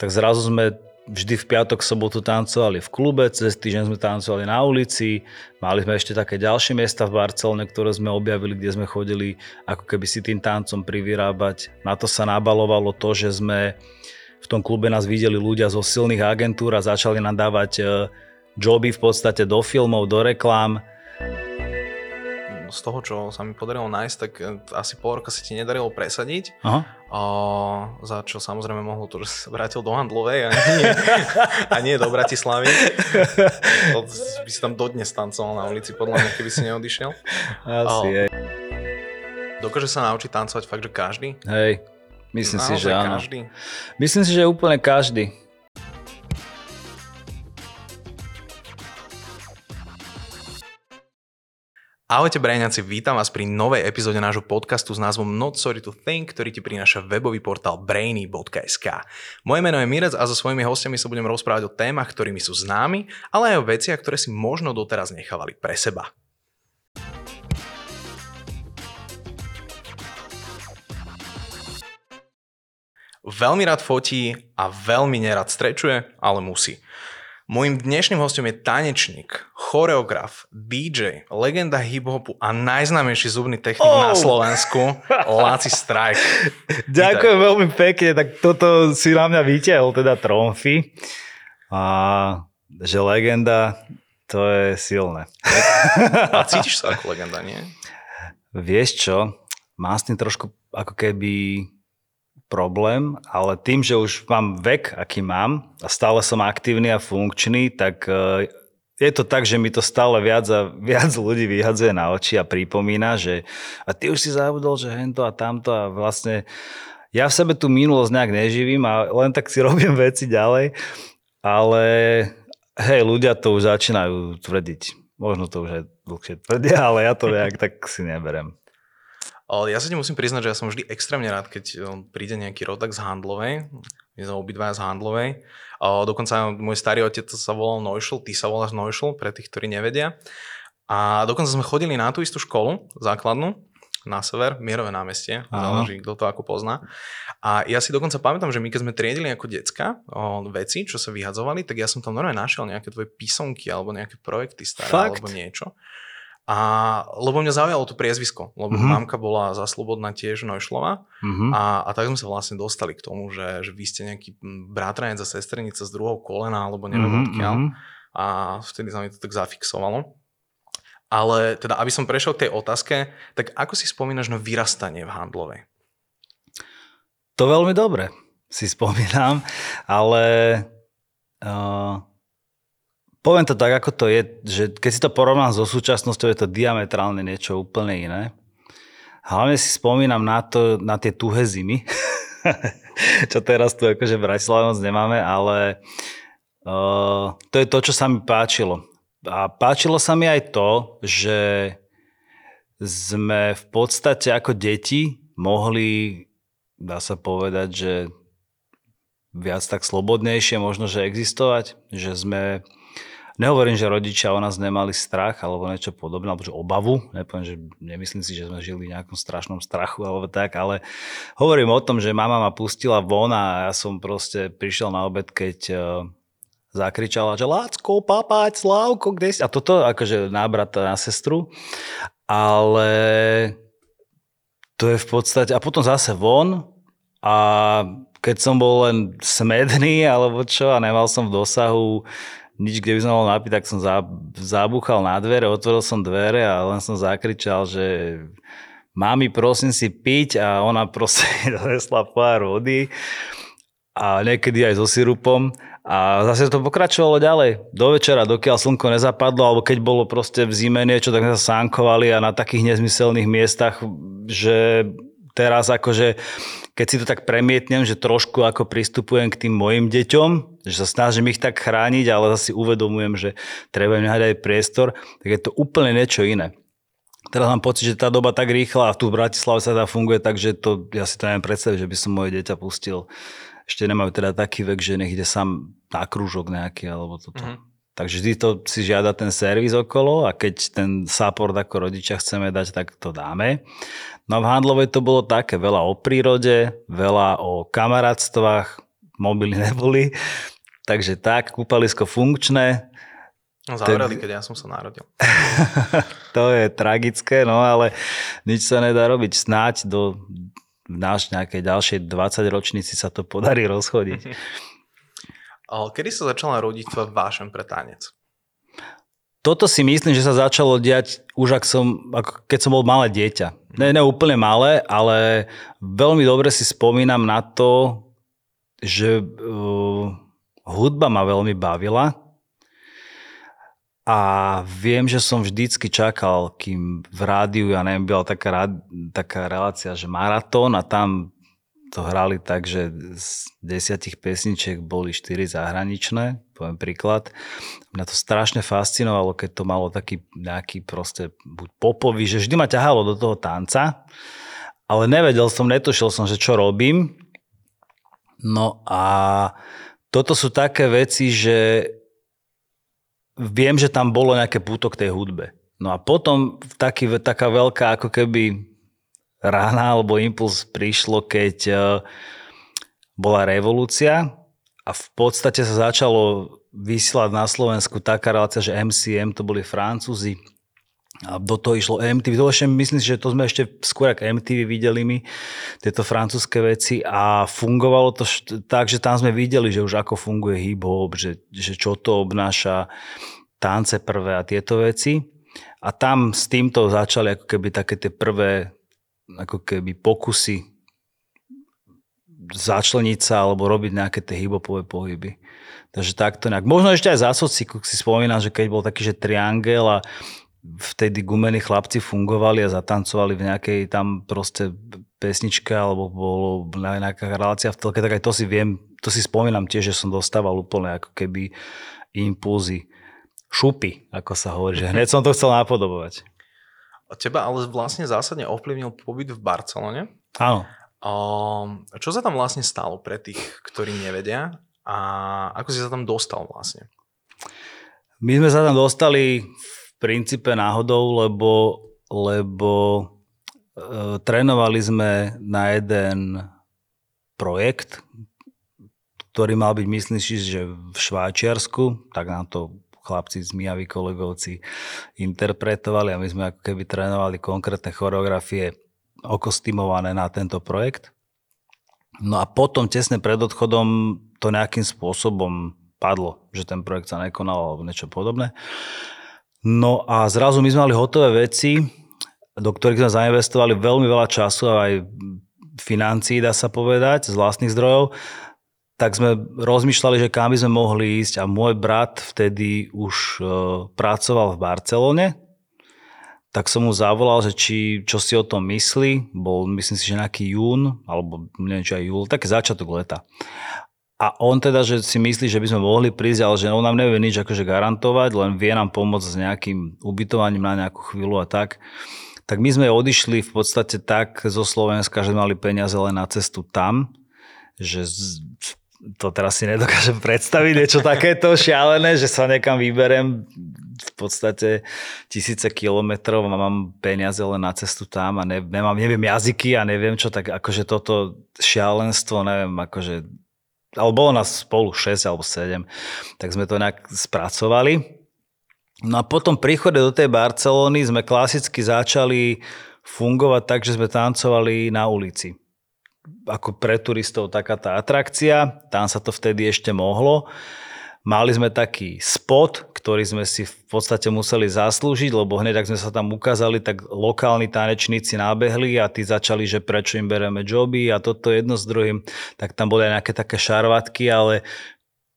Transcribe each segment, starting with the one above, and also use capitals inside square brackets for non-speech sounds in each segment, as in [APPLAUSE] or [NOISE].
tak zrazu sme vždy v piatok, sobotu tancovali v klube, cez týždeň sme tancovali na ulici, mali sme ešte také ďalšie miesta v Barcelone, ktoré sme objavili, kde sme chodili ako keby si tým tancom privyrábať. Na to sa nabalovalo to, že sme v tom klube nás videli ľudia zo silných agentúr a začali nám dávať e, joby v podstate do filmov, do reklám z toho, čo sa mi podarilo nájsť, tak e, asi pol roka sa ti nedarilo presadiť. Aha. O, za čo samozrejme mohlo to, že sa vrátil do Handlovej a nie, a nie do Bratislavy. To by si tam dodnes tancoval na ulici, podľa mňa, keby si neodišiel. Asi, o, Dokáže sa naučiť tancovať fakt, že každý? Hej, myslím Naozaj si, že áno. Každý? Myslím si, že úplne každý. Ahojte Brejňaci, vítam vás pri novej epizóde nášho podcastu s názvom Not Sorry to Think, ktorý ti prináša webový portál brainy.sk. Moje meno je Mirec a so svojimi hostiami sa budem rozprávať o témach, ktorými sú známi, ale aj o veciach, ktoré si možno doteraz nechávali pre seba. Veľmi rád fotí a veľmi nerad strečuje, ale musí. Mojím dnešným hostom je tanečník, choreograf, DJ, legenda hip-hopu a najznámejší zubný technik oh. na Slovensku, [LAUGHS] Láci Strike. Ďakujem Vítaj. veľmi pekne, tak toto si na mňa vytiahol, teda tromfy. A že legenda, to je silné. A [LAUGHS] cítiš sa ako legenda, nie? Vieš čo, mám s tým trošku ako keby problém, ale tým, že už mám vek, aký mám a stále som aktívny a funkčný, tak e, je to tak, že mi to stále viac a viac ľudí vyhadzuje na oči a pripomína, že a ty už si zabudol, že hento a tamto a vlastne ja v sebe tú minulosť nejak neživím a len tak si [LAUGHS] robím veci ďalej, ale hej, ľudia to už začínajú tvrdiť. Možno to už aj dlhšie tvrdia, ale ja to nejak tak si neberem. Ja sa ti musím priznať, že ja som vždy extrémne rád, keď eh, príde nejaký rodak z Handlovej. My sme obidvaja z Handlovej. Dokonca môj starý otec sa volal Neuschel, ty sa voláš Neuschel, pre tých, ktorí nevedia. A dokonca sme chodili na tú istú školu, základnú, na sever, Mierové námestie, záleží, kto to ako pozná. A ja si dokonca pamätám, že my keď sme triedili ako decka o veci, čo sa vyhadzovali, tak ja som tam normálne našiel nejaké tvoje písomky alebo nejaké projekty staré Fakt? alebo niečo. A lebo mňa zaujalo to priezvisko, lebo uh-huh. mamka bola zaslobodná tiež Nojšlova uh-huh. a, a tak sme sa vlastne dostali k tomu, že, že vy ste nejaký bratranec a sesternica z druhého kolena, alebo neviem uh-huh. odkiaľ. A vtedy sa mi to tak zafixovalo. Ale teda, aby som prešiel k tej otázke, tak ako si spomínaš na vyrastanie v Handlovej? To veľmi dobre si spomínam, ale uh, Poviem to tak, ako to je, že keď si to porovnám so súčasnosťou, je to diametrálne niečo úplne iné. Hlavne si spomínam na, to, na tie tuhé zimy, [LAUGHS] čo teraz tu akože v Bratislave moc nemáme, ale uh, to je to, čo sa mi páčilo. A páčilo sa mi aj to, že sme v podstate ako deti mohli, dá sa povedať, že viac tak slobodnejšie možno, že existovať, že sme Nehovorím, že rodičia o nás nemali strach alebo niečo podobné, alebo že obavu. Nepoviem, že nemyslím si, že sme žili v nejakom strašnom strachu alebo tak, ale hovorím o tom, že mama ma pustila von a ja som proste prišiel na obed, keď e, zakričala, že Lácko, papať, Slávko, kde si? A toto akože na brata, na sestru. Ale to je v podstate... A potom zase von a keď som bol len smedný alebo čo a nemal som v dosahu nič, kde by som mohol napiť, tak som zabúchal na dvere, otvoril som dvere a len som zakričal, že mami, prosím si piť a ona proste [LAUGHS] donesla pár vody a niekedy aj so sirupom. A zase to pokračovalo ďalej. Do večera, dokiaľ slnko nezapadlo, alebo keď bolo proste v zime niečo, tak sme sa sánkovali a na takých nezmyselných miestach, že teraz akože keď si to tak premietnem, že trošku ako pristupujem k tým mojim deťom, že sa snažím ich tak chrániť, ale zase uvedomujem, že treba im nehať aj priestor, tak je to úplne niečo iné. Teraz mám pocit, že tá doba tak rýchla a tu v Bratislave sa teda funguje tak, že to, ja si to neviem predstaviť, že by som moje dieťa pustil. Ešte nemajú teda taký vek, že nech ide sám na krúžok nejaký alebo toto. Mm-hmm. Takže vždy to si žiada ten servis okolo a keď ten support ako rodičia chceme dať, tak to dáme. No v Handlovej to bolo také, veľa o prírode, veľa o kamarátstvách, mobily neboli. Takže tak, kúpalisko funkčné. No, zavreli, keď ja som sa narodil. [LAUGHS] to je tragické, no ale nič sa nedá robiť. Snáď do náš nejakej ďalšej 20 ročnici sa to podarí rozchodiť. [LAUGHS] Kedy sa začala rodiť tvoj vášem pre tanec? Toto si myslím, že sa začalo diať už ak som, ako keď som bol malé dieťa. Ne, ne úplne malé, ale veľmi dobre si spomínam na to, že uh, hudba ma veľmi bavila a viem, že som vždycky čakal, kým v rádiu, ja neviem, bola taká, taká relácia, že maratón a tam to hrali tak, že z desiatich pesničiek boli štyri zahraničné, poviem príklad. Mňa to strašne fascinovalo, keď to malo taký nejaký proste buď popový, že vždy ma ťahalo do toho tanca, ale nevedel som, netušil som, že čo robím. No a toto sú také veci, že viem, že tam bolo nejaké púto k tej hudbe. No a potom taký, taká veľká ako keby rána alebo impuls prišlo, keď e, bola revolúcia a v podstate sa začalo vysielať na Slovensku taká relácia, že MCM, to boli Francúzi, a do toho išlo MTV. To ešte, myslím že to sme ešte skôr ako MTV videli my, tieto francúzske veci a fungovalo to tak, že tam sme videli, že už ako funguje hip-hop, že, že čo to obnáša, tance prvé a tieto veci. A tam s týmto začali ako keby také tie prvé ako keby pokusy začleniť sa alebo robiť nejaké tie hybopové pohyby. Takže takto nejak. Možno ešte aj za sociku si spomínam, že keď bol taký, že triangel a vtedy gumení chlapci fungovali a zatancovali v nejakej tam proste pesničke alebo bolo nejaká relácia v telke, tak aj to si viem, to si spomínam tiež, že som dostával úplne ako keby impulzy. Šupy, ako sa hovorí, že hneď som to chcel napodobovať. Teba ale vlastne zásadne ovplyvnil pobyt v Barcelone. Áno. Um, čo sa tam vlastne stalo pre tých, ktorí nevedia a ako si sa tam dostal vlastne? My sme sa tam dostali v princípe náhodou, lebo, lebo e, trénovali sme na jeden projekt, ktorý mal byť, myslím si, že v Švajčiarsku, tak nám to chlapci z Miavy kolegovci interpretovali a my sme ako keby trénovali konkrétne choreografie okostymované na tento projekt. No a potom tesne pred odchodom to nejakým spôsobom padlo, že ten projekt sa nekonal alebo niečo podobné. No a zrazu my sme mali hotové veci, do ktorých sme zainvestovali veľmi veľa času a aj financií, dá sa povedať, z vlastných zdrojov tak sme rozmýšľali, že kam by sme mohli ísť a môj brat vtedy už e, pracoval v Barcelone, tak som mu zavolal, že či, čo si o tom myslí. Bol, myslím si, že nejaký jún, alebo neviem, či aj júl, také začiatok leta. A on teda, že si myslí, že by sme mohli prísť, ale že on nám nevie nič akože garantovať, len vie nám pomôcť s nejakým ubytovaním na nejakú chvíľu a tak. Tak my sme odišli v podstate tak zo Slovenska, že mali peniaze len na cestu tam, že to teraz si nedokážem [LAUGHS] predstaviť, niečo takéto šialené, že sa nekam vyberem v podstate tisíce kilometrov a mám peniaze len na cestu tam a ne, nemám, neviem jazyky a neviem čo, tak akože toto šialenstvo, neviem, akože ale bolo nás spolu 6 alebo 7, tak sme to nejak spracovali. No a potom príchode do tej Barcelony sme klasicky začali fungovať tak, že sme tancovali na ulici ako pre turistov taká tá atrakcia, tam sa to vtedy ešte mohlo. Mali sme taký spot, ktorý sme si v podstate museli zaslúžiť, lebo hneď ak sme sa tam ukázali, tak lokálni tanečníci nábehli a tí začali, že prečo im bereme joby a toto jedno s druhým, tak tam boli aj nejaké také šarvatky, ale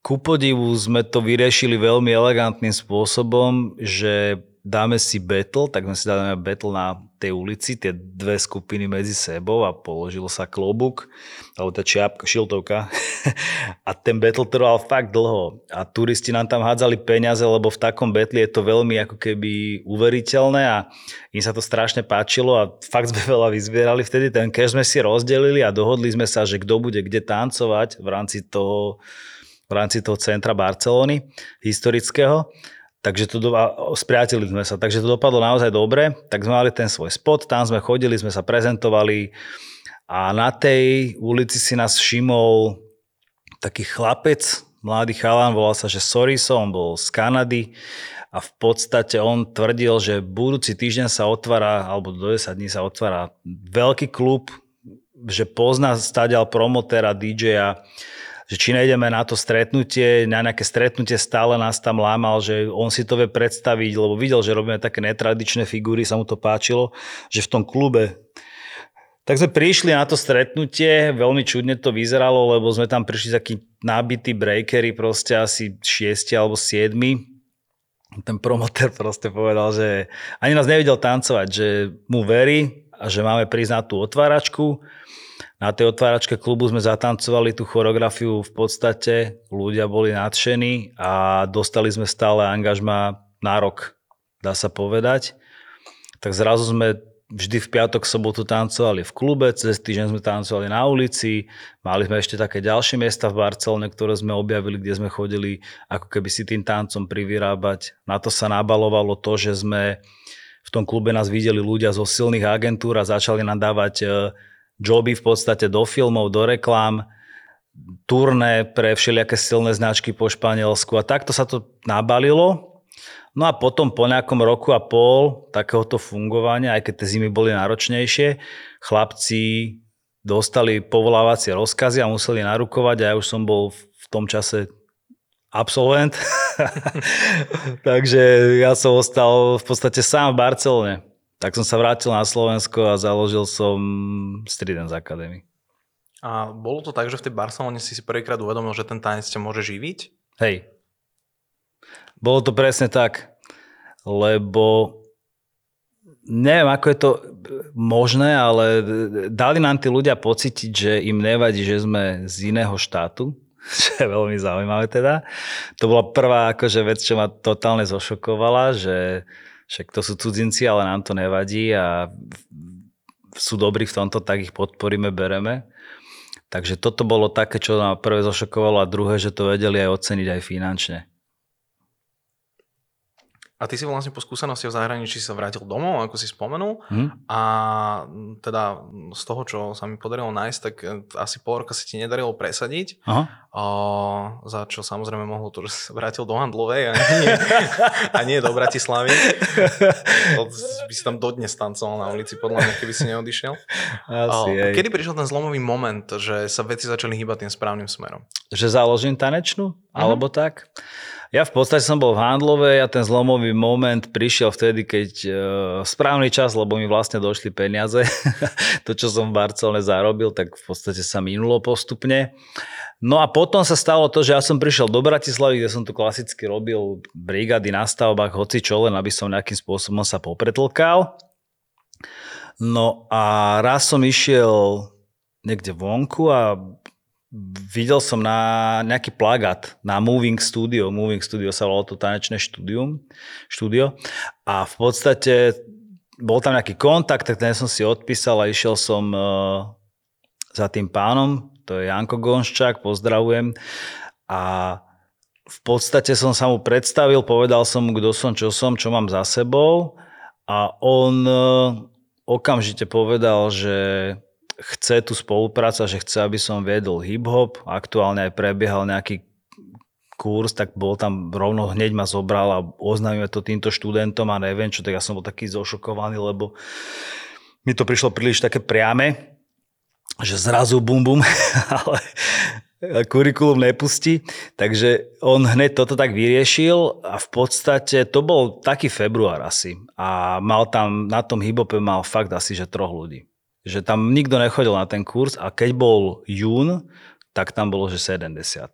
ku podivu sme to vyriešili veľmi elegantným spôsobom, že dáme si battle, tak sme si dali battle na tej ulici, tie dve skupiny medzi sebou a položil sa klobúk, alebo tá čiapka, šiltovka. [LAUGHS] A ten battle trval fakt dlho. A turisti nám tam hádzali peniaze, lebo v takom battle je to veľmi ako keby uveriteľné a im sa to strašne páčilo a fakt sme [LAUGHS] veľa vyzbierali vtedy, ten cash sme si rozdelili a dohodli sme sa, že kto bude kde tancovať v rámci toho v rámci toho centra Barcelony historického Takže to do, spriateli sme sa, takže to dopadlo naozaj dobre. Tak sme mali ten svoj spot, tam sme chodili, sme sa prezentovali. A na tej ulici si nás všimol taký chlapec, mladý chalan, volal sa, že Soriso, on bol z Kanady. A v podstate on tvrdil, že budúci týždeň sa otvára, alebo do 10 dní sa otvára veľký klub, že pozná stadial promotéra, DJ-a, že či nejdeme na to stretnutie, na nejaké stretnutie stále nás tam lámal, že on si to vie predstaviť, lebo videl, že robíme také netradičné figúry, sa mu to páčilo, že v tom klube tak sme prišli na to stretnutie, veľmi čudne to vyzeralo, lebo sme tam prišli takí nabití breakery, proste asi 6 alebo 7. Ten promoter proste povedal, že ani nás nevidel tancovať, že mu verí a že máme prísť na tú otváračku. Na tej otváračke klubu sme zatancovali tú choreografiu v podstate, ľudia boli nadšení a dostali sme stále angažma na rok, dá sa povedať. Tak zrazu sme vždy v piatok, sobotu tancovali v klube, cez týždeň sme tancovali na ulici, mali sme ešte také ďalšie miesta v Barcelone, ktoré sme objavili, kde sme chodili ako keby si tým tancom privyrábať. Na to sa nabalovalo to, že sme v tom klube nás videli ľudia zo silných agentúr a začali nám dávať e, joby v podstate do filmov, do reklám, turné pre všelijaké silné značky po Španielsku a takto sa to nabalilo No a potom po nejakom roku a pol takéhoto fungovania, aj keď tie zimy boli náročnejšie, chlapci dostali povolávacie rozkazy a museli narukovať a ja už som bol v tom čase absolvent. [LAUGHS] Takže ja som ostal v podstate sám v Barcelone. Tak som sa vrátil na Slovensko a založil som Stridens Academy. A bolo to tak, že v tej Barcelone si si prvýkrát uvedomil, že ten tanec ťa môže živiť? Hej, bolo to presne tak, lebo neviem, ako je to možné, ale dali nám tí ľudia pocítiť, že im nevadí, že sme z iného štátu, [LAUGHS] čo je veľmi zaujímavé teda. To bola prvá akože vec, čo ma totálne zošokovala, že však to sú cudzinci, ale nám to nevadí a sú dobrí v tomto, tak ich podporíme, bereme. Takže toto bolo také, čo ma prvé zošokovalo a druhé, že to vedeli aj oceniť aj finančne. A ty si vlastne po skúsenosti v zahraničí sa vrátil domov, ako si spomenul. Hmm. A teda z toho, čo sa mi podarilo nájsť, tak e, asi pol roka sa ti nedarilo presadiť. Aha. O, za čo samozrejme mohlo to, že sa vrátil do Handlovej a nie, a nie do Bratislavy. by si tam dodnes tancoval na ulici, podľa mňa, keby si neodišiel. Asi, o, kedy prišiel ten zlomový moment, že sa veci začali hýbať tým správnym smerom? Že založím tanečnú? Uh-huh. Alebo tak? Ja v podstate som bol v Handlovej a ten zlomový moment prišiel vtedy, keď uh, správny čas, lebo mi vlastne došli peniaze. [LAUGHS] to, čo som v Barcelone zarobil, tak v podstate sa minulo postupne. No a potom sa stalo to, že ja som prišiel do Bratislavy, kde som tu klasicky robil brigády na stavbách, hoci čo, len aby som nejakým spôsobom sa popretlkal. No a raz som išiel niekde vonku a videl som na nejaký plagát na Moving Studio. Moving Studio sa volalo to tanečné štúdium, štúdio. A v podstate bol tam nejaký kontakt, tak ten som si odpísal a išiel som uh, za tým pánom, to je Janko Gonščák, pozdravujem. A v podstate som sa mu predstavil, povedal som mu, kto som, čo som, čo mám za sebou a on uh, okamžite povedal, že chce tu spolupráca, že chce, aby som viedol hip-hop. Aktuálne aj prebiehal nejaký kurz, tak bol tam rovno hneď ma zobral a oznámime to týmto študentom a neviem čo, tak ja som bol taký zošokovaný, lebo mi to prišlo príliš také priame, že zrazu bum bum, [LAUGHS] ale kurikulum nepustí. Takže on hneď toto tak vyriešil a v podstate to bol taký február asi. A mal tam, na tom hibope mal fakt asi, že troch ľudí že tam nikto nechodil na ten kurz a keď bol jún, tak tam bolo, že 70.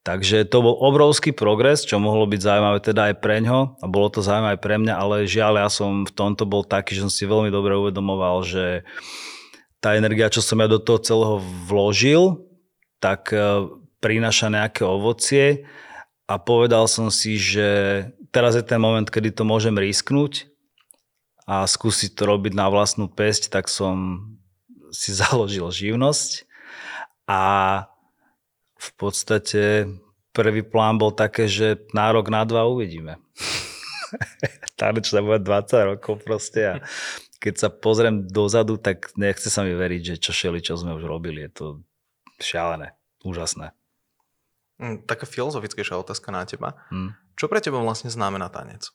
Takže to bol obrovský progres, čo mohlo byť zaujímavé teda aj pre ňo a bolo to zaujímavé pre mňa, ale žiaľ ja som v tomto bol taký, že som si veľmi dobre uvedomoval, že tá energia, čo som ja do toho celého vložil, tak e, prináša nejaké ovocie a povedal som si, že teraz je ten moment, kedy to môžem risknúť a skúsiť to robiť na vlastnú pesť, tak som si [LAUGHS] založil živnosť a v podstate prvý plán bol také, že na rok, na dva uvidíme. Tanečná bude 20 rokov proste a keď sa pozriem dozadu, tak nechce sa mi veriť, že čo šeli, čo sme už robili. Je to šialené, úžasné. Mm, taká filozofickejšia otázka na teba. Hm. Čo pre teba vlastne znamená tanec?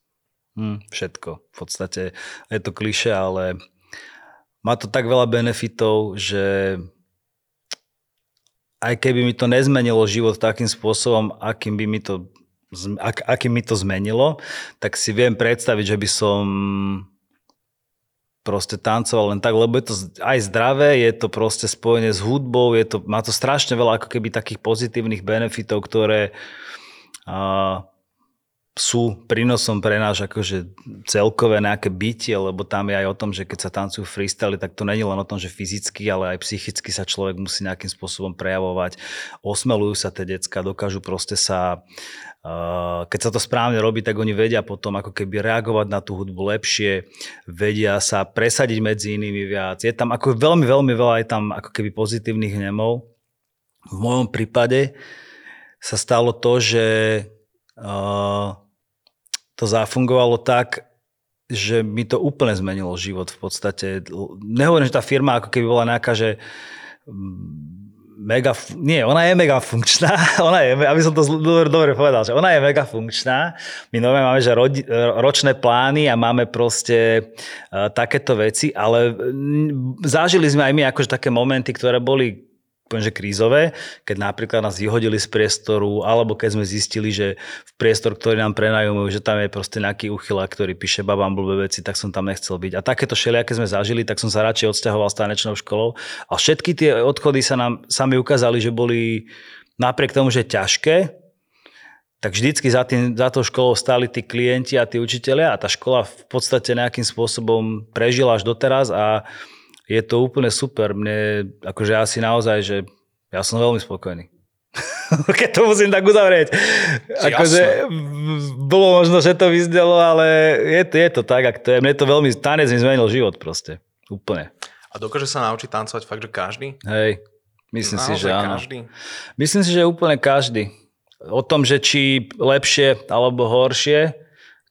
Hm, všetko. V podstate je to kliše, ale má to tak veľa benefitov, že aj keby mi to nezmenilo život takým spôsobom, akým by mi to, ak, akým mi to zmenilo, tak si viem predstaviť, že by som proste tancoval len tak, lebo je to aj zdravé, je to proste spojené s hudbou, je to, má to strašne veľa ako keby takých pozitívnych benefitov, ktoré uh, sú prínosom pre náš akože celkové nejaké bytie, lebo tam je aj o tom, že keď sa tancujú freestyle, tak to není len o tom, že fyzicky, ale aj psychicky sa človek musí nejakým spôsobom prejavovať. Osmelujú sa tie decka, dokážu proste sa, uh, keď sa to správne robí, tak oni vedia potom ako keby reagovať na tú hudbu lepšie, vedia sa presadiť medzi inými viac. Je tam ako veľmi, veľmi veľa je tam ako keby pozitívnych nemov. V mojom prípade sa stalo to, že uh, to zafungovalo tak, že mi to úplne zmenilo život v podstate. Nehovorím, že tá firma ako keby bola nejaká, že mm, mega, nie, ona je mega funkčná, [LAUGHS] ona je, aby som to dobre, dobre povedal, že ona je mega funkčná. My normálne máme, že rodi, ročné plány a máme proste uh, takéto veci, ale mm, zažili sme aj my akože také momenty, ktoré boli poviem, že krízové, keď napríklad nás vyhodili z priestoru, alebo keď sme zistili, že v priestor, ktorý nám prenajujú, že tam je proste nejaký uchylák, ktorý píše babám blbé veci, tak som tam nechcel byť. A takéto všelijaké sme zažili, tak som sa radšej odsťahoval s tanečnou školou. A všetky tie odchody sa nám sami ukázali, že boli napriek tomu, že ťažké, tak vždycky za, tým, za tou školou stáli tí klienti a tí učiteľia a tá škola v podstate nejakým spôsobom prežila až doteraz a je to úplne super. Mne, akože asi naozaj, že ja som veľmi spokojný. [LAUGHS] Keď to musím tak uzavrieť. Akože, bolo možno, že to vyzdelo, ale je to, je to tak, ak to je. Mne to veľmi, tanec mi zmenil život proste. Úplne. A dokáže sa naučiť tancovať fakt, že každý? Hej, myslím Naozaj si, že áno. každý? Myslím si, že úplne každý. O tom, že či lepšie alebo horšie,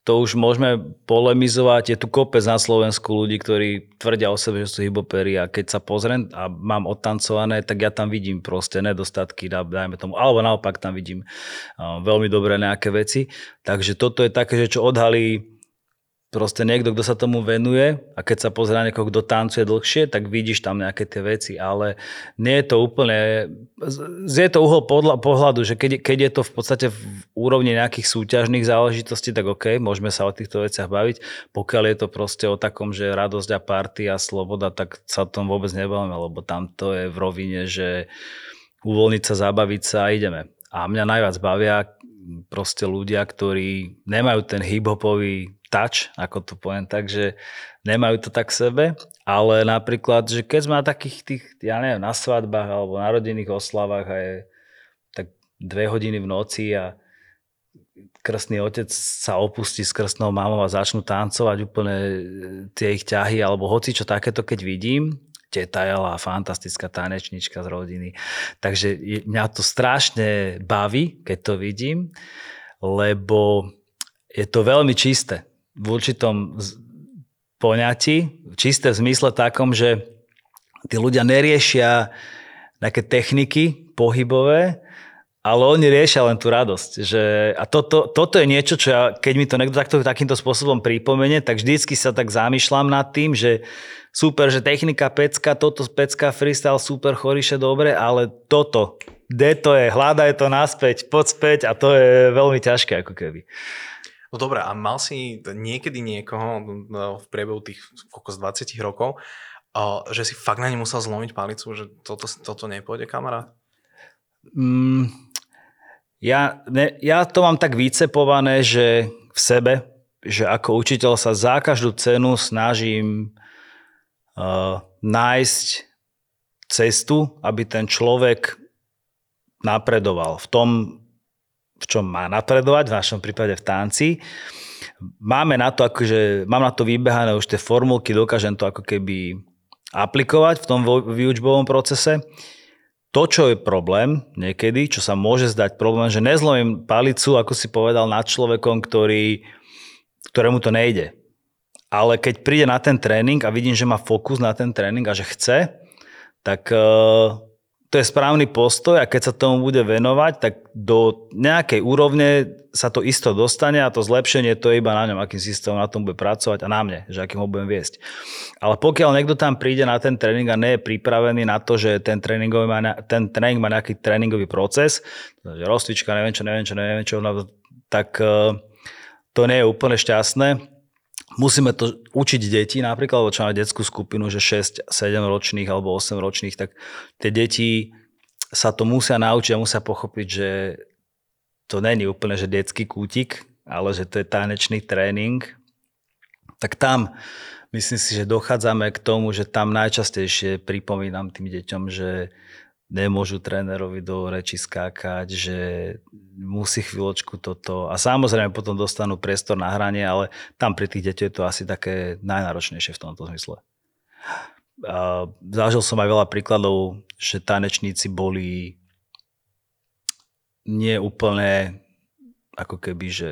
to už môžeme polemizovať. Je tu kopec na Slovensku ľudí, ktorí tvrdia o sebe, že sú hyboperi a keď sa pozriem a mám odtancované, tak ja tam vidím proste nedostatky, dajme tomu, alebo naopak tam vidím veľmi dobré nejaké veci. Takže toto je také, že čo odhalí proste niekto, kto sa tomu venuje a keď sa pozrie na niekoho, kto tancuje dlhšie, tak vidíš tam nejaké tie veci, ale nie je to úplne, je to uhol pohľadu, že keď, keď je to v podstate v úrovni nejakých súťažných záležitostí, tak OK, môžeme sa o týchto veciach baviť. Pokiaľ je to proste o takom, že radosť a party a sloboda, tak sa o tom vôbec nebavíme, lebo tam to je v rovine, že uvoľniť sa, zabaviť sa a ideme. A mňa najviac bavia proste ľudia, ktorí nemajú ten hip-hopový touch, ako to poviem tak, že nemajú to tak sebe, ale napríklad, že keď sme na takých tých, ja neviem, na svadbách alebo na rodinných oslavách a je tak dve hodiny v noci a krstný otec sa opustí s krstnou mamou a začnú tancovať úplne e, tie ich ťahy alebo hoci čo takéto, keď vidím, teta Jela, fantastická tanečnička z rodiny. Takže mňa to strašne baví, keď to vidím, lebo je to veľmi čisté v určitom poňatí, čisté v zmysle takom, že tí ľudia neriešia nejaké techniky pohybové, ale oni riešia len tú radosť. Že, a toto, toto je niečo, čo ja, keď mi to niekto takto, takýmto spôsobom pripomene, tak vždycky sa tak zamýšľam nad tým, že super, že technika pecka, toto pecka freestyle, super, choriše, dobre, ale toto, kde to je, hľadaj to naspäť, poď späť a to je veľmi ťažké ako keby. No dobré, a mal si niekedy niekoho no, v priebehu tých z 20 rokov, že si fakt na ne musel zlomiť palicu, že toto, toto nepôjde, kamarát? Mm, ja, ne, ja to mám tak vycepované, že v sebe, že ako učiteľ sa za každú cenu snažím uh, nájsť cestu, aby ten človek napredoval v tom, v čom má napredovať, v našom prípade v tanci. Máme na to, akože, mám na to vybehané už tie formulky, dokážem to ako keby aplikovať v tom výučbovom procese. To, čo je problém niekedy, čo sa môže zdať problém, že nezlomím palicu, ako si povedal, nad človekom, ktorý, ktorému to nejde. Ale keď príde na ten tréning a vidím, že má fokus na ten tréning a že chce, tak uh, to je správny postoj a keď sa tomu bude venovať, tak do nejakej úrovne sa to isto dostane a to zlepšenie to je iba na ňom, akým systémom na tom bude pracovať a na mne, že akým ho budem viesť. Ale pokiaľ niekto tam príde na ten tréning a nie je pripravený na to, že ten, tréningový má, ten tréning má nejaký tréningový proces, že rozcvička, neviem čo, neviem čo, neviem čo, no, tak eh, to nie je úplne šťastné. Musíme to učiť deti, napríklad, lebo čo máme detskú skupinu, že 6, 7 ročných alebo 8 ročných, tak tie deti sa to musia naučiť a musia pochopiť, že to není úplne, že detský kútik, ale že to je tanečný tréning, tak tam myslím si, že dochádzame k tomu, že tam najčastejšie pripomínam tým deťom, že nemôžu trénerovi do reči skákať, že musí chvíľočku toto. A samozrejme potom dostanú priestor na hranie, ale tam pri tých deťoch je to asi také najnáročnejšie v tomto zmysle. A zažil som aj veľa príkladov, že tanečníci boli nie úplne ako keby, že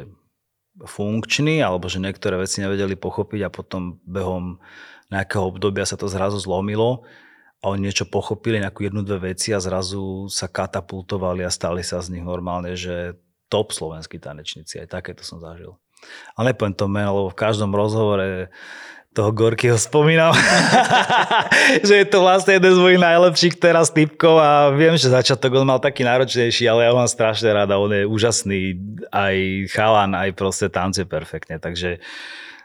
funkční, alebo že niektoré veci nevedeli pochopiť a potom behom nejakého obdobia sa to zrazu zlomilo a oni niečo pochopili, nejakú jednu, dve veci a zrazu sa katapultovali a stali sa z nich normálne, že top slovenskí tanečníci, aj takéto som zažil. Ale nepoviem to meno, lebo v každom rozhovore toho Gorkyho spomínam, [LAUGHS] že je to vlastne jeden z mojich najlepších teraz typkov a viem, že začiatok on mal taký náročnejší, ale ja ho mám strašne rada, on je úžasný, aj chalan, aj proste tance perfektne, takže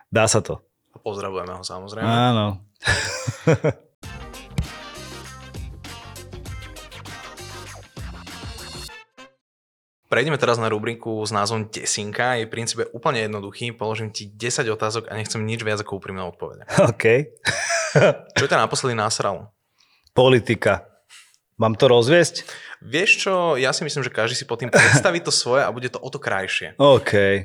dá sa to. Pozdravujeme ho samozrejme. Áno. [LAUGHS] Prejdeme teraz na rubriku s názvom Desinka. Je v princípe úplne jednoduchý. Položím ti 10 otázok a nechcem nič viac ako úprimné odpovede. [LAUGHS] OK. Čo ťa naposledy nasralo? Politika. Mám to rozviesť? Vieš čo, ja si myslím, že každý si pod tým predstaví to svoje a bude to o to krajšie. OK.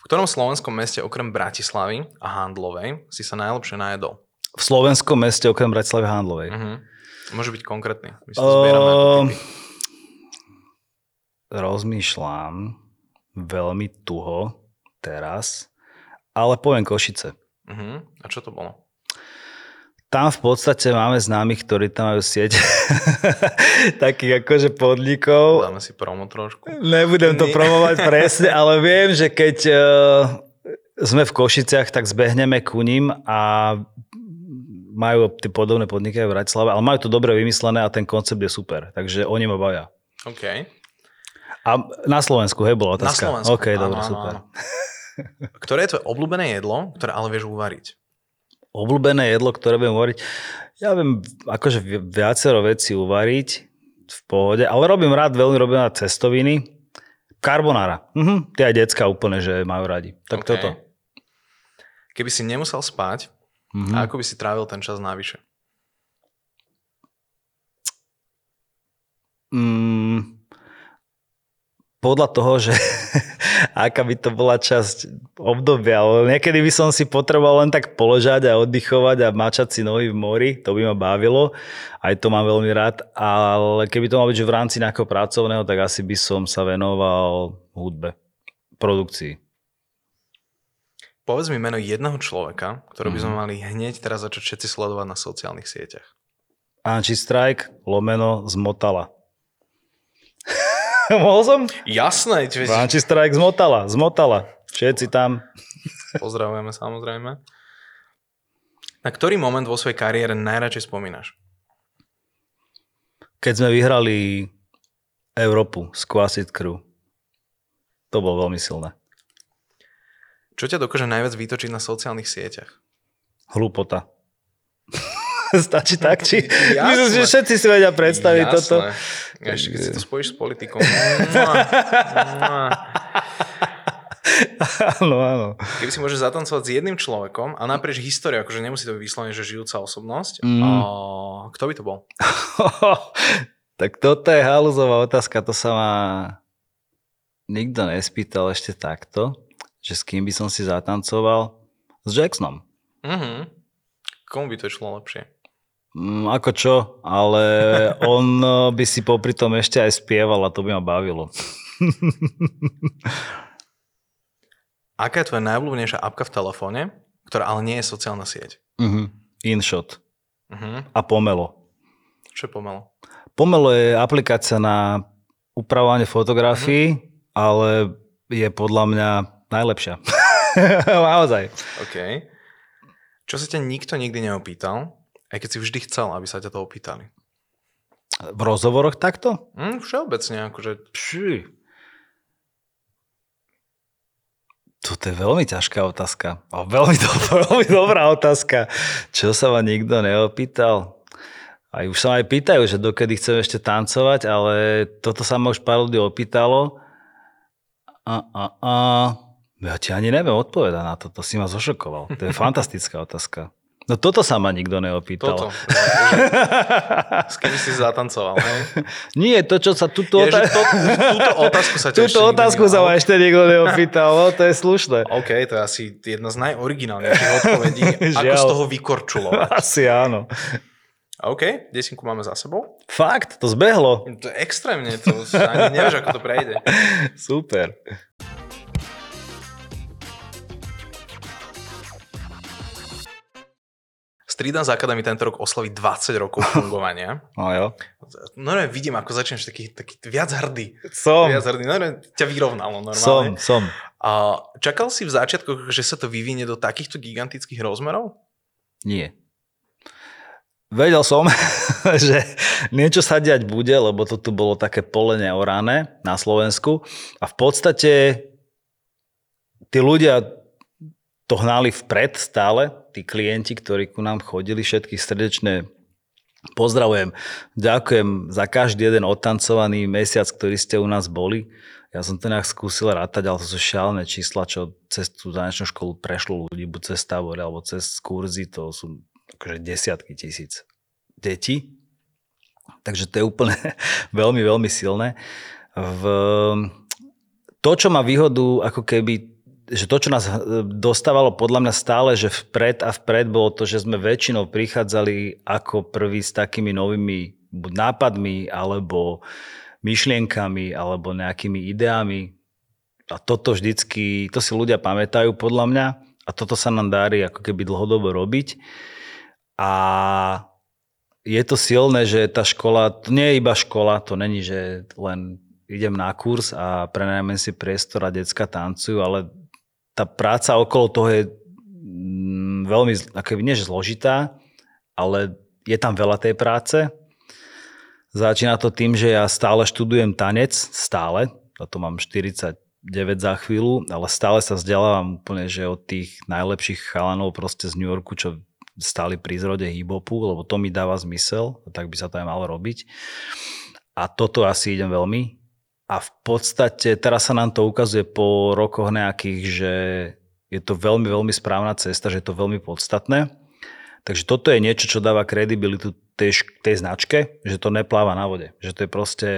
V ktorom slovenskom meste okrem Bratislavy a Handlovej si sa najlepšie najedol? V slovenskom meste okrem Bratislavy a Handlovej. Uh-huh. Môže byť konkrétny. My si to zbierame typy. Rozmýšľam veľmi tuho teraz, ale poviem Košice. Uh-huh. A čo to bolo? Tam v podstate máme známych, ktorí tam majú sieť [LAUGHS] takých akože podnikov. Dáme si promo trošku. Nebudem to Nie. promovať [LAUGHS] presne, ale viem, že keď uh, sme v Košiciach, tak zbehneme ku ním a majú tie podobné podniky aj v Bratislave, ale majú to dobre vymyslené a ten koncept je super. Takže oni ma bavia. OK. A na Slovensku, hej, bola Na otázka. Slovensku. OK, áno, dobre, áno, super. áno. Ktoré je tvoje obľúbené jedlo, ktoré ale vieš uvariť? Obľúbené jedlo, ktoré viem uvariť. Ja viem akože vi- viacero vecí uvariť v pohode, ale robím rád, veľmi robím rád cestoviny. Carbonara. Mhm, tie aj decka úplne, že majú radi. Tak OK. toto. Keby si nemusel spať, Mhm. a ako by si trávil ten čas navyše? Mm, podľa toho, že [LAUGHS] aká by to bola časť obdobia, ale niekedy by som si potreboval len tak poležať a oddychovať a mačať si nohy v mori, to by ma bavilo, aj to mám veľmi rád, ale keby to malo byť v rámci nejakého pracovného, tak asi by som sa venoval hudbe, produkcii. Povedz mi meno jedného človeka, ktorého by Mhm. sme mali hneď teraz začať všetci sledovať na sociálnych sieťach. Anči Strike, lomeno, zmotala. [LAUGHS] Mohol som? Jasné, čo Anči Strike, zmotala, zmotala. Všetci tam. pozdravujeme samozrejme. Na ktorý moment vo svojej kariére najradšej spomínaš? keď sme vyhrali Európu z Quasit Crew. To bolo veľmi silné. Čo ťa dokáže najviac vytočiť na sociálnych sieťach? Hlupota. [LAUGHS] Stačí tak? Či... Jasné. Myslím, že všetci si vedia predstaviť Jasné. toto. Ešte keď si to spojíš s politikou. [LAUGHS] Áno, áno. Keby si môžeš zatancovať s jedným človekom a naprieč históriu, akože nemusí to byť vyslovene, že žijúca osobnosť, Mm. a kto by to bol? [LAUGHS] tak toto je haluzová otázka, to sa ma nikto nespýtal ešte takto, že s kým by som si zatancoval. S Jacksonom. Mhm. Komu by to išlo lepšie? Mm, ako čo, ale [LAUGHS] on eh, by si popri tom ešte aj spieval a to by ma bavilo. [LAUGHS] Aká je tvoja najobľúbenejšia apka v telefóne, ktorá ale nie je sociálna sieť? Mhm. InShot Mhm. a Pomelo. Čo je pomelo? Pomelo je aplikácia na upravovanie fotografií, mm-hmm. ale je podľa mňa najlepšia. [LAUGHS] Naozaj. OK. Čo sa ťa nikto nikdy neopýtal, aj keď si vždy chcel, aby sa ťa to opýtali? V rozhovoroch takto? Mm, všeobecne, akože... Pši. Toto je veľmi ťažká otázka. O, veľmi, do, [LAUGHS] veľmi dobrá otázka. Čo sa ma nikto neopýtal? Aj už sa ma aj pýtajú, že dokedy chcem ešte tancovať, ale toto sa ma už pár ľudí opýtalo. A, a, a. Ja ti ani neviem odpovedať na to, to si ma zošokoval. To je [LAUGHS] fantastická otázka. No toto sa ma nikto neopýtal. Toto. [LAUGHS] S kým si zatancoval, hej? Nie, to, čo sa túto, Je, že to, túto otázku sa [LAUGHS] ťa túto otázku sa ma ešte nikto neopýtal. No, to je slušné. OK, to je asi jedna z najoriginálnejších odpovedí. [LAUGHS] Ako z toho vykorčulovať. Asi áno. OK, desinku máme za sebou. Fakt, to zbehlo. To extrémne, to ani nevieš, ako to prejde. Super. Street Dance Academy tento rok oslaví 20 rokov [LAUGHS] fungovania. No jo. No ne, vidím, ako začneš taký, taký viac hrdý. Som. Viac hrdý. No ne, ťa vyrovnalo Som, normálne. som. A čakal si v začiatkoch, že sa to vyvinie do takýchto gigantických rozmerov? Nie. Vedel som, [LAUGHS] že niečo sa diať bude, lebo to tu bolo také pole neorané na Slovensku a v podstate tí ľudia to hnali vpred stále, tí klienti, ktorí ku nám chodili, všetkých srdečne pozdravujem. Ďakujem za každý jeden odtancovaný mesiac, ktorý ste u nás boli. Ja som to nejak skúsil rátať, ale to sú šialené čísla, čo cez tú zanečnú školu prešlo ľudí, buď cez tábory alebo cez kurzy, to sú akože desiatky tisíc detí. Takže to je úplne [LAUGHS] veľmi, veľmi silné. V, to, čo má výhodu, ako keby že to, čo nás eh, dostávalo podľa mňa stále, že vpred a vpred bolo to, že sme väčšinou prichádzali ako prví s takými novými nápadmi, alebo myšlienkami, alebo nejakými ideami. A toto vždycky, to si ľudia pamätajú podľa mňa a toto sa nám darí ako keby dlhodobo robiť. A je to silné, že tá škola, to nie je iba škola, to není, že len idem na kurz a prenajmem si priestor a decka tancujú, ale tá práca okolo toho je mm, veľmi, ako nie že zložitá, ale je tam veľa tej práce. Začína to tým, že ja stále študujem tanec, stále, a to mám 49 za chvíľu, ale stále sa vzdelávam úplne, že od tých najlepších chalanov proste z New Yorku, čo stáli pri zrode hip-hopu, lebo to mi dáva zmysel, tak by sa to aj malo robiť. A toto asi idem veľmi. A v podstate teraz sa nám to ukazuje po rokoch nejakých, že je to veľmi, veľmi správna cesta, že je to veľmi podstatné. Takže toto je niečo, čo dáva kredibilitu tej, tej značke, že to nepláva na vode. Že to je proste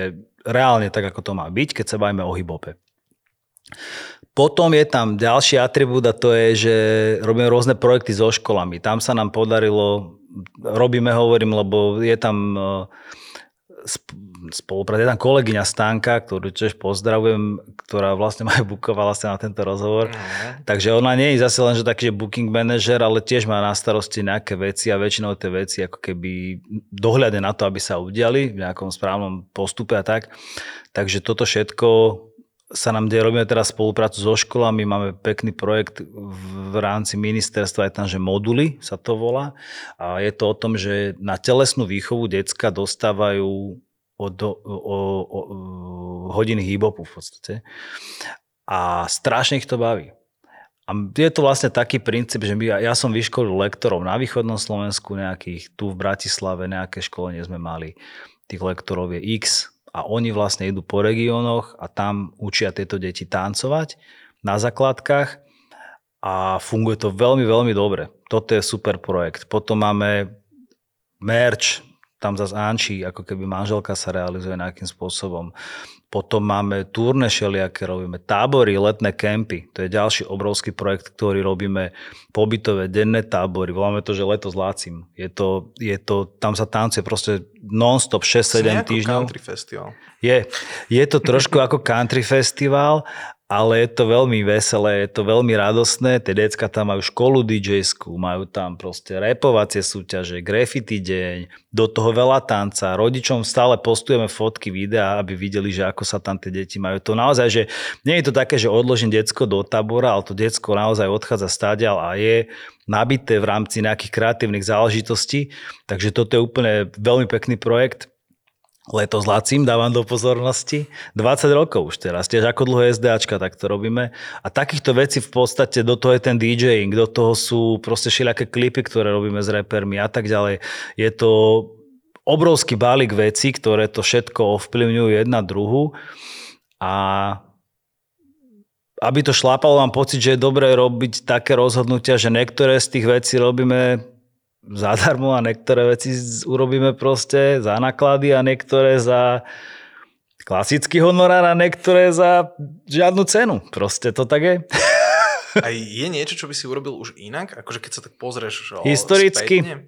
reálne tak, ako to má byť, keď sa bavíme o hibope. Potom je tam ďalší atribút a to je, že robíme rôzne projekty so školami. Tam sa nám podarilo, robíme, hovorím, lebo je tam spolupráca. Je tam kolegyňa Stanka, ktorú tiež pozdravujem, ktorá vlastne ma aj [LAUGHS] bukovala sa na tento rozhovor. Mm. Takže ona nie je zase len, že taký že booking manager, ale tiež má na starosti nejaké veci a väčšinou tie veci ako keby dohľade na to, aby sa udiali v nejakom správnom postupe a tak. Takže toto všetko sa nám deje, robíme teraz spoluprácu so školami, máme pekný projekt v rámci ministerstva, je tam, že moduly sa to volá a je to o tom, že na telesnú výchovu decka dostávajú o, do, o, o, o hodiny hýbopu v podstate. A strašne ich to baví. A je to vlastne taký princíp, že my, ja som vyškolil lektorov na východnom Slovensku nejakých, tu v Bratislave nejaké školenie sme mali, tých lektorov je x, a oni vlastne idú po regiónoch a tam učia tieto deti tancovať na základkách a funguje to veľmi, veľmi dobre. Toto je super projekt. Potom máme merch, tam zase Anči, ako keby manželka sa realizuje nejakým spôsobom. Potom máme turné šeliaké, robíme tábory, letné kempy. To je ďalší obrovský projekt, ktorý robíme pobytové denné tábory. Voláme to, že leto s Lácim. Je to, je to, tam sa tancuje proste non-stop 6-7 týždňov. country festival. Je, je to trošku ako country festival, ale je to veľmi veselé, je to veľmi radostné. Tie decka tam majú školu dj majú tam proste repovacie súťaže, graffiti deň, do toho veľa tanca. Rodičom stále postujeme fotky, videá, aby videli, že ako sa tam tie deti majú. To naozaj, že nie je to také, že odložím decko do tábora, ale to decko naozaj odchádza stáďal a je nabité v rámci nejakých kreatívnych záležitostí. Takže toto je úplne veľmi pekný projekt leto s Lacím, dávam do pozornosti. 20 rokov už teraz, tiež ako dlho SDAčka, tak to robíme. A takýchto vecí v podstate, do toho je ten DJing, do toho sú proste všelijaké klipy, ktoré robíme s repermi a tak ďalej. Je to obrovský balík vecí, ktoré to všetko ovplyvňujú jedna druhu. A aby to šlápalo, mám pocit, že je dobré robiť také rozhodnutia, že niektoré z tých vecí robíme zadarmo a niektoré veci urobíme proste za náklady a niektoré za klasický honorár a niektoré za žiadnu cenu. Proste to tak je. [LAUGHS] A je niečo, čo by si urobil už inak? Akože keď sa tak pozrieš Historicky. Spätne?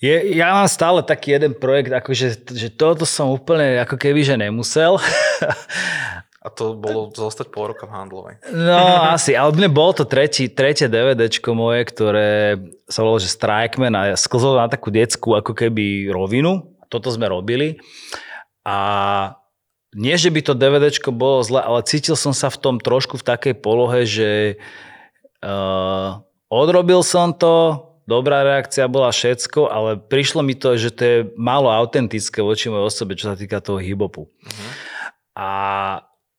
Je, ja mám stále taký jeden projekt, akože, že toto som úplne ako keby, že nemusel. [LAUGHS] A to bolo zostať pol roka v handlovej. No asi, ale mne bolo to tretí, tretie DVDčko moje, ktoré sa volalo, že Strikeman a ja sklzol na takú detskú ako keby rovinu. Toto sme robili. A nie, že by to DVDčko bolo zle, ale cítil som sa v tom trošku v takej polohe, že uh, odrobil som to, dobrá reakcia bola všetko, ale prišlo mi to, že to je málo autentické voči mojej osobe, čo sa týka toho hibopu. Uh-huh. A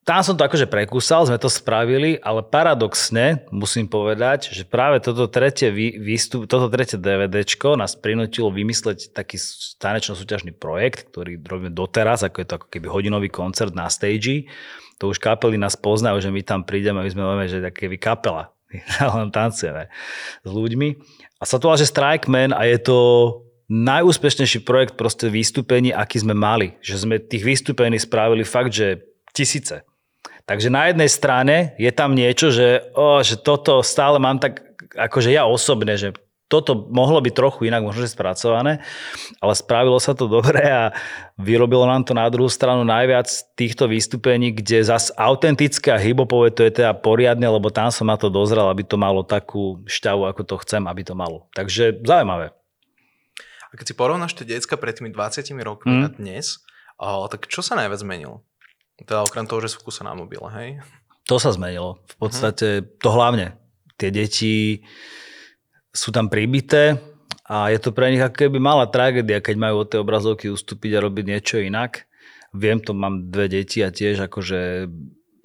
tam som to akože prekúsal, sme to spravili, ale paradoxne musím povedať, že práve toto tretie, výstup, toto tretie DVDčko nás prinútilo vymysleť taký tanečno-súťažný projekt, ktorý robíme doteraz, ako je to ako keby hodinový koncert na stage. To už kapely nás poznajú, že my tam prídeme, my sme máme, že také kapela, [LAUGHS] len tancujeme s ľuďmi. A sa to volá, že Strike Man a je to najúspešnejší projekt proste vystúpení, aký sme mali. Že sme tých vystúpení spravili fakt, že tisíce. Takže na jednej strane je tam niečo, že, oh, že toto stále mám tak, akože ja osobne, že toto mohlo byť trochu inak možno spracované, ale spravilo sa to dobre a vyrobilo nám to na druhú stranu najviac týchto vystúpení, kde zas autentické a hybopové to je teda poriadne, lebo tam som na to dozrel, aby to malo takú šťavu, ako to chcem, aby to malo. Takže zaujímavé. A keď si porovnáš tie decka pred tými 20 rokmi mm. a dnes, tak čo sa najviac zmenilo? Teda okrem toho, že sú kuse na mobile, hej? To sa zmenilo. V podstate uh-huh. to hlavne. Tie deti sú tam pribité a je to pre nich ako keby malá tragédia, keď majú od tej obrazovky ustúpiť a robiť niečo inak. Viem to, mám dve deti a tiež akože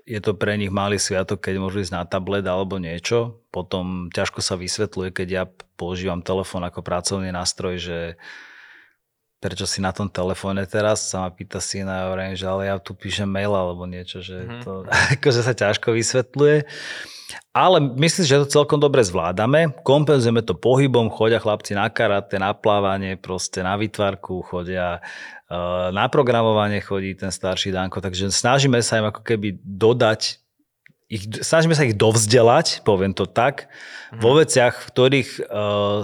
je to pre nich malý sviatok, keď môžu ísť na tablet alebo niečo. Potom ťažko sa vysvetľuje, keď ja používam telefón ako pracovný nástroj, že prečo si na tom telefóne teraz, sa ma pýta syna, hovorím, že ale ja tu píšem mail alebo niečo, že mm-hmm. to [LAUGHS] akože sa ťažko vysvetľuje. Ale myslím, že to celkom dobre zvládame. Kompenzujeme to pohybom, chodia chlapci na karate, na plávanie, proste na vytvarku, chodia uh, na programovanie chodí ten starší Danko, takže snažíme sa im ako keby dodať ich, snažíme sa ich dovzdelať, poviem to tak, mm. vo veciach, v ktorých uh,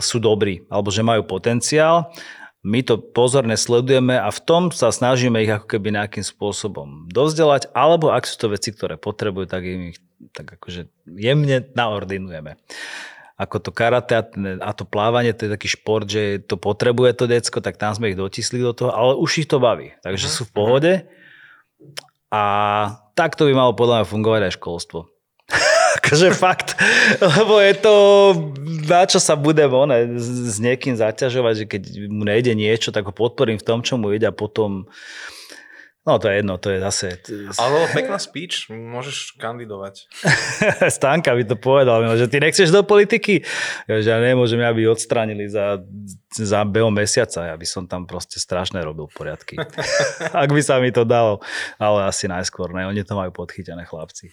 sú dobrí, alebo že majú potenciál my to pozorne sledujeme a v tom sa snažíme ich ako keby nejakým spôsobom dozdelať, alebo ak sú to veci, ktoré potrebujú, tak im ich tak akože jemne naordinujeme. Ako to karate a to plávanie, to je taký šport, že to potrebuje to decko, tak tam sme ich dotisli do toho, ale už ich to baví. Takže sú v pohode. A takto by malo podľa mňa fungovať aj školstvo akože fakt, lebo je to, na čo sa budem one, s niekým zaťažovať, že keď mu nejde niečo, tak ho podporím v tom, čo mu ide a potom No to je jedno, to je zase... Ale pekná speech, môžeš kandidovať. [LAUGHS] Stanka by to povedal, že ty nechceš do politiky? Ja, že ja nemôžem, aby odstránili za, za beho mesiaca, ja by som tam proste strašne robil poriadky. [LAUGHS] Ak by sa mi to dalo, ale asi najskôr ne, oni to majú podchytené chlapci.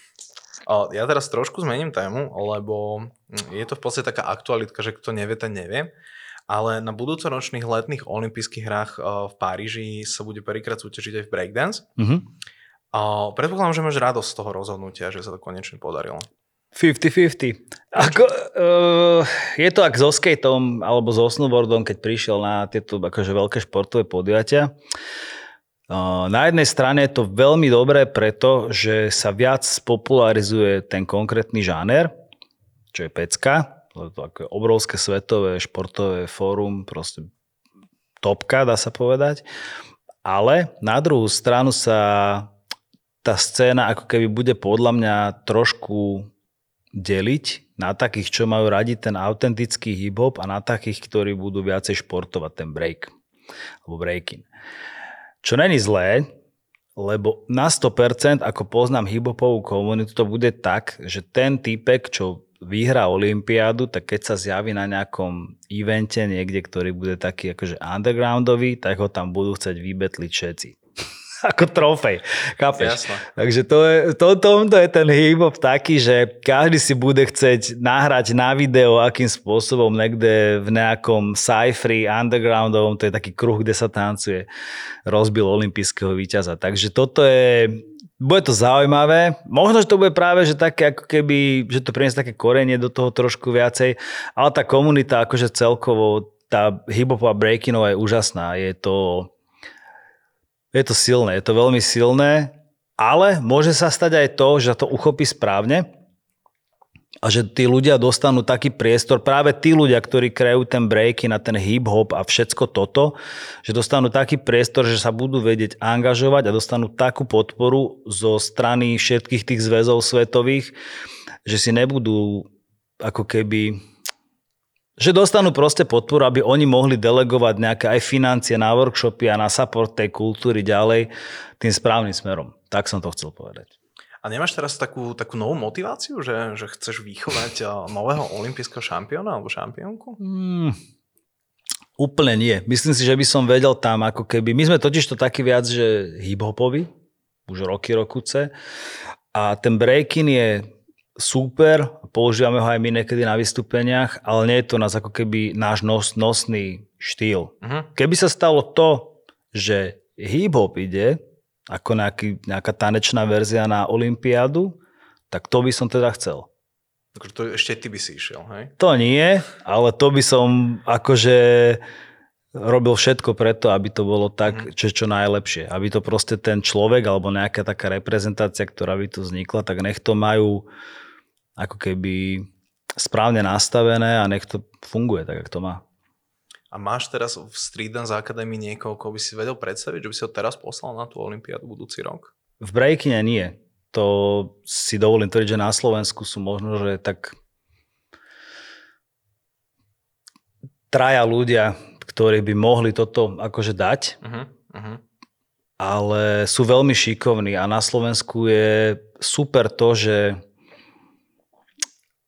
Ja teraz trošku zmením tému, lebo je to v podstate taká aktualitka, že kto nevie, ten nevie. Ale na budúcoročných letných olympijských hrách eh, v Paríži sa bude prvýkrát súťažiť aj v breakdance. Mm-hmm. Predpokladám, že máš radosť z toho rozhodnutia, že sa to konečne podarilo. 50-50. Ako, uh, je to ak so skateom alebo so snowboardom, keď prišiel na tieto akože veľké športové podujatia. Na jednej strane je to veľmi dobré preto, že sa viac popularizuje ten konkrétny žáner, čo je pecka, to je obrovské svetové športové fórum, proste topka, dá sa povedať. Ale na druhú stranu sa tá scéna ako keby bude podľa mňa trošku deliť na takých, čo majú radi ten autentický hip-hop a na takých, ktorí budú viacej športovať ten break alebo breaking. Čo není zlé, lebo na 100%, ako poznám hiphopovú komunitu, to bude tak, že ten typek, čo vyhrá Olympiádu, tak keď sa zjaví na nejakom evente niekde, ktorý bude taký akože undergroundový, tak ho tam budú chcieť vybetliť všetci. Ako trofej. Chápeš? Jasne. Takže to je, to, tomto je ten hip-hop taký, že každý si bude chcieť nahrať na video, akým spôsobom niekde v nejakom cyphery undergroundovom, to je taký kruh, kde sa tancuje, rozbil olympijského víťaza. Takže toto je, bude to zaujímavé. Možno, že to bude práve, že také ako keby, že to priniesie také korenie do toho trošku viacej, ale tá komunita akože celkovo, tá hip-hopová breakinová je úžasná. Je to, je to silné, je to veľmi silné, ale môže sa stať aj to, že to uchopí správne a že tí ľudia dostanú taký priestor, práve tí ľudia, ktorí krejú ten breaky na ten hip-hop a všetko toto, že dostanú taký priestor, že sa budú vedieť angažovať a dostanú takú podporu zo strany všetkých tých zväzov svetových, že si nebudú ako keby že dostanú proste podporu, aby oni mohli delegovať nejaké aj financie na workshopy a na support tej kultúry ďalej tým správnym smerom. Tak som to chcel povedať. A nemáš teraz takú, takú novú motiváciu, že, že chceš vychovať nového olympijského šampióna alebo šampiónku? Hmm, úplne nie. Myslím si, že by som vedel tam ako keby... My sme totiž to taký viac, že hip-hopovi, už roky, rokuce. A ten breaking je super, používame ho aj my niekedy na vystúpeniach, ale nie je to nás ako keby náš nos, nosný štýl. Uh-huh. Keby sa stalo to, že hip-hop ide ako nejaký, nejaká tanečná verzia na Olympiádu, tak to by som teda chcel. Takže to ešte ty by si išiel, hej? To nie, ale to by som akože robil všetko preto, aby to bolo tak, mhm. čo, čo najlepšie. Aby to proste ten človek alebo nejaká taká reprezentácia, ktorá by tu vznikla, tak nech to majú ako keby správne nastavené a nech to funguje tak, ako to má. A máš teraz v Street Dance Academy niekoho, koho by si vedel predstaviť, že by si ho teraz poslal na tú Olympiádu budúci rok? V breakine nie. To si dovolím tvrdiť, že na Slovensku sú možno, že tak traja ľudia, ktorí by mohli toto akože dať, uh-huh, uh-huh. ale sú veľmi šikovní a na Slovensku je super to, že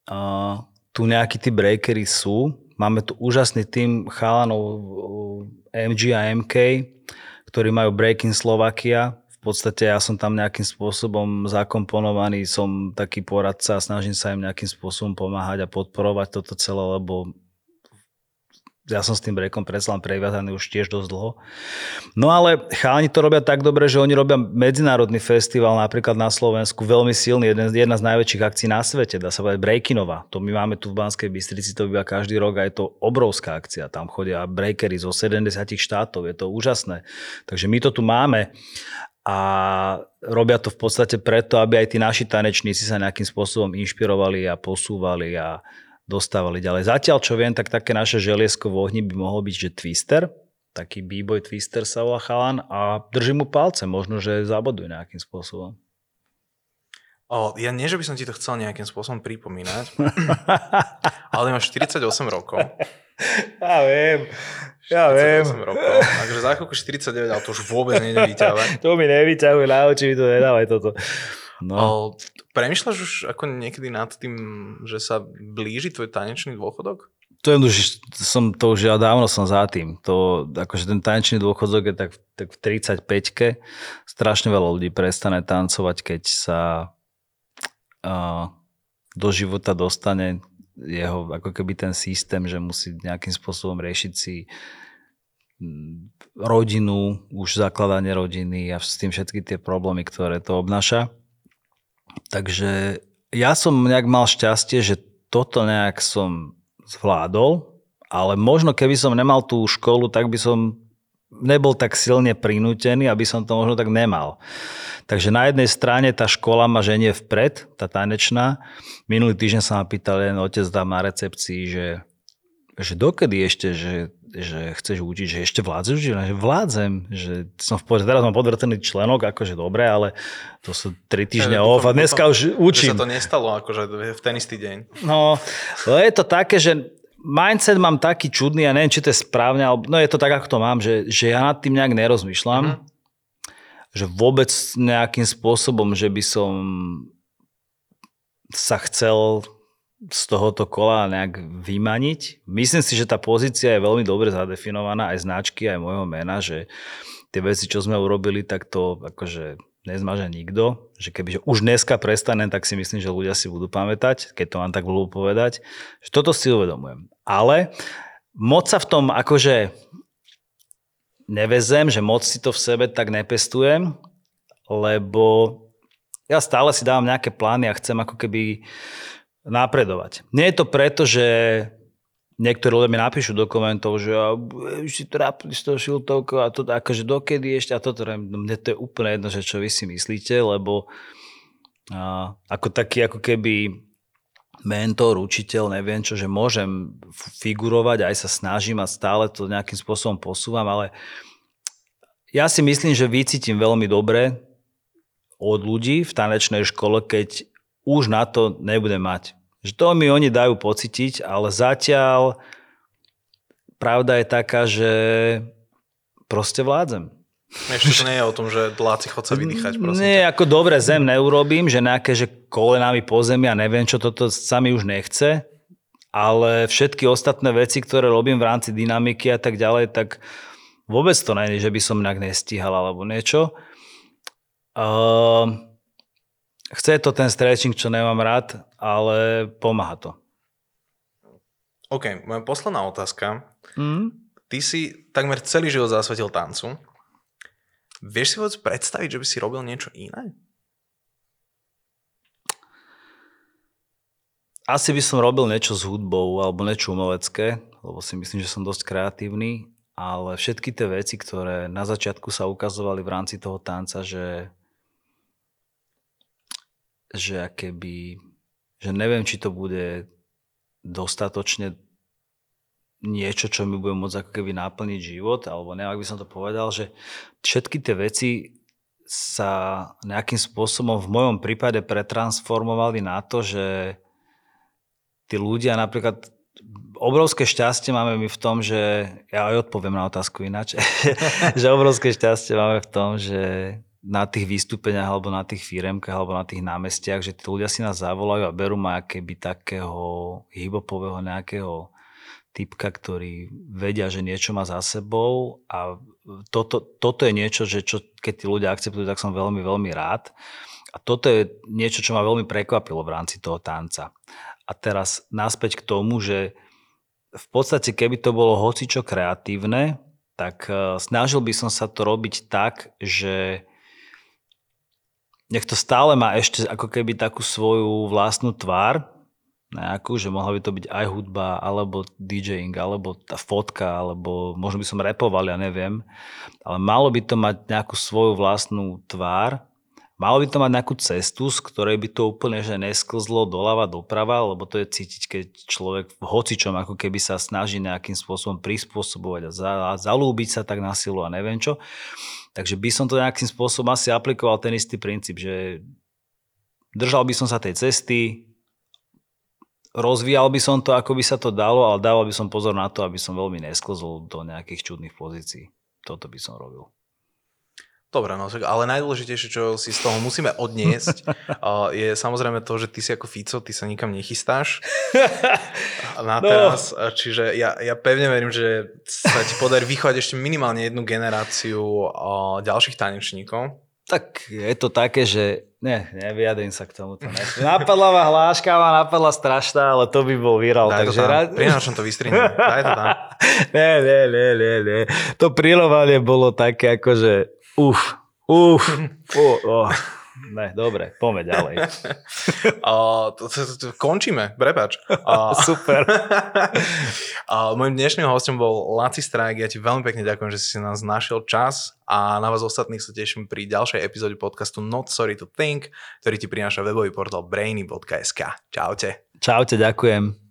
Uh, tu nejakí tí breakery sú. Máme tu úžasný tým chalanov MG a MK, ktorí majú Breaking Slovakia. V podstate ja som tam nejakým spôsobom zakomponovaný, som taký poradca a snažím sa im nejakým spôsobom pomáhať a podporovať toto celé, lebo ja som s tým brekom predsa len previazaný už tiež dosť dlho. No ale chalani to robia tak dobre, že oni robia medzinárodný festival napríklad na Slovensku, veľmi silný, jeden, jedna z najväčších akcií na svete, dá sa povedať Breakinova. To my máme tu v Banskej Bystrici, to býva každý rok a je to obrovská akcia. Tam chodia breakery zo 70 štátov, je to úžasné. Takže my to tu máme a robia to v podstate preto, aby aj tí naši tanečníci sa nejakým spôsobom inšpirovali a posúvali a dostávali ďalej. Zatiaľ, čo viem, tak také naše želiesko v ohni by mohol byť, že Twister, taký b-boy Twister sa volá chalan a držím mu palce, možno, že zaboduje nejakým spôsobom. O, ja nie, že by som ti to chcel nejakým spôsobom pripomínať, [LAUGHS] ale máš 48 rokov. Ja viem, ja viem. rokov. Takže za chvíľku 49, ale to už vôbec nie nevyťahuje. to mi nevyťahuje, na oči mi to nedávaj toto. No. O, premýšľaš už ako niekedy nad tým, že sa blíži tvoj tanečný dôchodok? To je už, som, to už ja dávno som za tým. To, akože ten tanečný dôchodok je tak, tak v 35-ke. Strašne veľa ľudí prestane tancovať, keď sa uh, do života dostane jeho ako keby ten systém, že musí nejakým spôsobom riešiť si rodinu, už zakladanie rodiny a s tým všetky tie problémy, ktoré to obnáša. Takže ja som nejak mal šťastie, že toto nejak som zvládol, ale možno keby som nemal tú školu, tak by som nebol tak silne prinútený, aby som to možno tak nemal. Takže na jednej strane tá škola ma ženie vpred, tá tanečná. Minulý týždeň sa ma pýtal jeden otec tam na recepcii, že, že dokedy ešte, že, že chceš učiť, že ešte vládzeš? Že vládzem, že som v pohode, teraz mám podvrtený členok, akože dobre, ale to sú tri týždne ja, off a dneska už učím. Že sa to nestalo akože v ten istý deň. No, no je to také, že mindset mám taký čudný, ja neviem, či to je správne, ale no je to tak, ako to mám, že, že ja nad tým nejak nerozmýšľam. Mm-hmm že vôbec nejakým spôsobom, že by som sa chcel z tohoto kola nejak vymaniť. Myslím si, že tá pozícia je veľmi dobre zadefinovaná, aj značky, aj môjho mena, že tie veci, čo sme urobili, tak to akože nezmaže nikto. Že keby že už dneska prestanem, tak si myslím, že ľudia si budú pamätať, keď to mám tak blbú povedať. Že toto si uvedomujem. Ale moc sa v tom akože nevezem, že moc si to v sebe tak nepestujem, lebo ja stále si dávam nejaké plány a chcem ako keby napredovať. Nie je to preto, že niektorí ľudia mi napíšu do komentov, že si trápili s tou šiltovkou a to akože dokedy ešte a toto. Mne to je úplne jedno, že čo vy si myslíte, lebo a, ako taký ako keby mentor, učiteľ, neviem čo, že môžem figurovať, aj sa snažím a stále to nejakým spôsobom posúvam, ale ja si myslím, že vycítim veľmi dobre od ľudí v tanečnej škole, keď už na to nebudem mať. Že to mi oni dajú pocitiť, ale zatiaľ pravda je taká, že proste vládzem. Ešte to nie je o tom, že dláci chod sa vydýchať. Prosím nie, ťa. ako dobre zem neurobím, že nejaké že kolenami po zemi a neviem, čo toto sa mi už nechce, ale všetky ostatné veci, ktoré robím v rámci dynamiky a tak ďalej, tak vôbec to nie je, že by som nejak nestíhal alebo niečo. Uh, chce to ten stretching, čo nemám rád, ale pomáha to. OK, moja posledná otázka. Mm? Ty si takmer celý život zasvetil tancu. Vieš si vôbec predstaviť, že by si robil niečo iné? Asi by som robil niečo s hudbou alebo niečo umelecké, lebo si myslím, že som dosť kreatívny, ale všetky tie veci, ktoré na začiatku sa ukazovali v rámci toho tanca, že že keby, že neviem, či to bude dostatočne niečo, čo mi bude môcť ako keby naplniť život, alebo neviem, ak by som to povedal, že všetky tie veci sa nejakým spôsobom v mojom prípade pretransformovali na to, že tí ľudia napríklad obrovské šťastie máme my v tom, že ja aj odpoviem na otázku ináč, [LAUGHS] že obrovské šťastie máme v tom, že na tých výstupeniach alebo na tých firemkách alebo na tých námestiach, že tí ľudia si nás zavolajú a berú ma keby takého hibopového nejakého typka, ktorý vedia, že niečo má za sebou a toto, toto je niečo, že čo, keď tí ľudia akceptujú, tak som veľmi, veľmi rád. A toto je niečo, čo ma veľmi prekvapilo v rámci toho tanca. A teraz naspäť k tomu, že v podstate keby to bolo hocičo kreatívne, tak eh, snažil by som sa to robiť tak, že nech to stále má ešte ako keby takú svoju vlastnú tvár, nejakú, že mohla by to byť aj hudba, alebo DJing, alebo tá fotka, alebo možno by som repoval, ja neviem. Ale malo by to mať nejakú svoju vlastnú tvár, malo by to mať nejakú cestu, z ktorej by to úplne že nesklzlo doľava, doprava, lebo to je cítiť, keď človek v hocičom ako keby sa snaží nejakým spôsobom prispôsobovať a, za, a zalúbiť sa tak na silu a neviem čo. Takže by som to nejakým spôsobom asi aplikoval ten istý princíp, že držal by som sa tej cesty, rozvíjal by som to, ako by sa to dalo, ale dával by som pozor na to, aby som veľmi nesklzol do nejakých čudných pozícií. Toto by som robil. Dobre, no ale najdôležitejšie, čo si z toho musíme odniesť, [LAUGHS] je samozrejme to, že ty si ako Fico, ty sa nikam nechystáš [LAUGHS] na no. teraz, no. čiže ja, ja pevne verím, že sa ti podarí vychovať ešte minimálne jednu generáciu ďalších tanečníkov. Tak je to také, že ne, nevyjadrím sa k tomu. Napadla ma hláška, ma napadla strašná, ale to by bol viral. Daj takže to tam, rád... prinášam to vystrihnem. Daj to tam. [LAUGHS] ne, ne, ne, ne, ne. To prilovanie bolo také, akože Uf, uf, [LAUGHS] oh, oh. Ne, dobre, poďme ďalej. [LAUGHS] uh, to, to, to, končíme, prepač. Uh, [LAUGHS] Super. uh, mojim dnešným hostom bol Laci Strajk. Ja ti veľmi pekne ďakujem, že si nás našiel čas a na vás ostatných sa teším pri ďalšej epizóde podcastu Not Sorry to Think, ktorý ti prináša webový portál brainy.sk. Čaute. Čaute, ďakujem.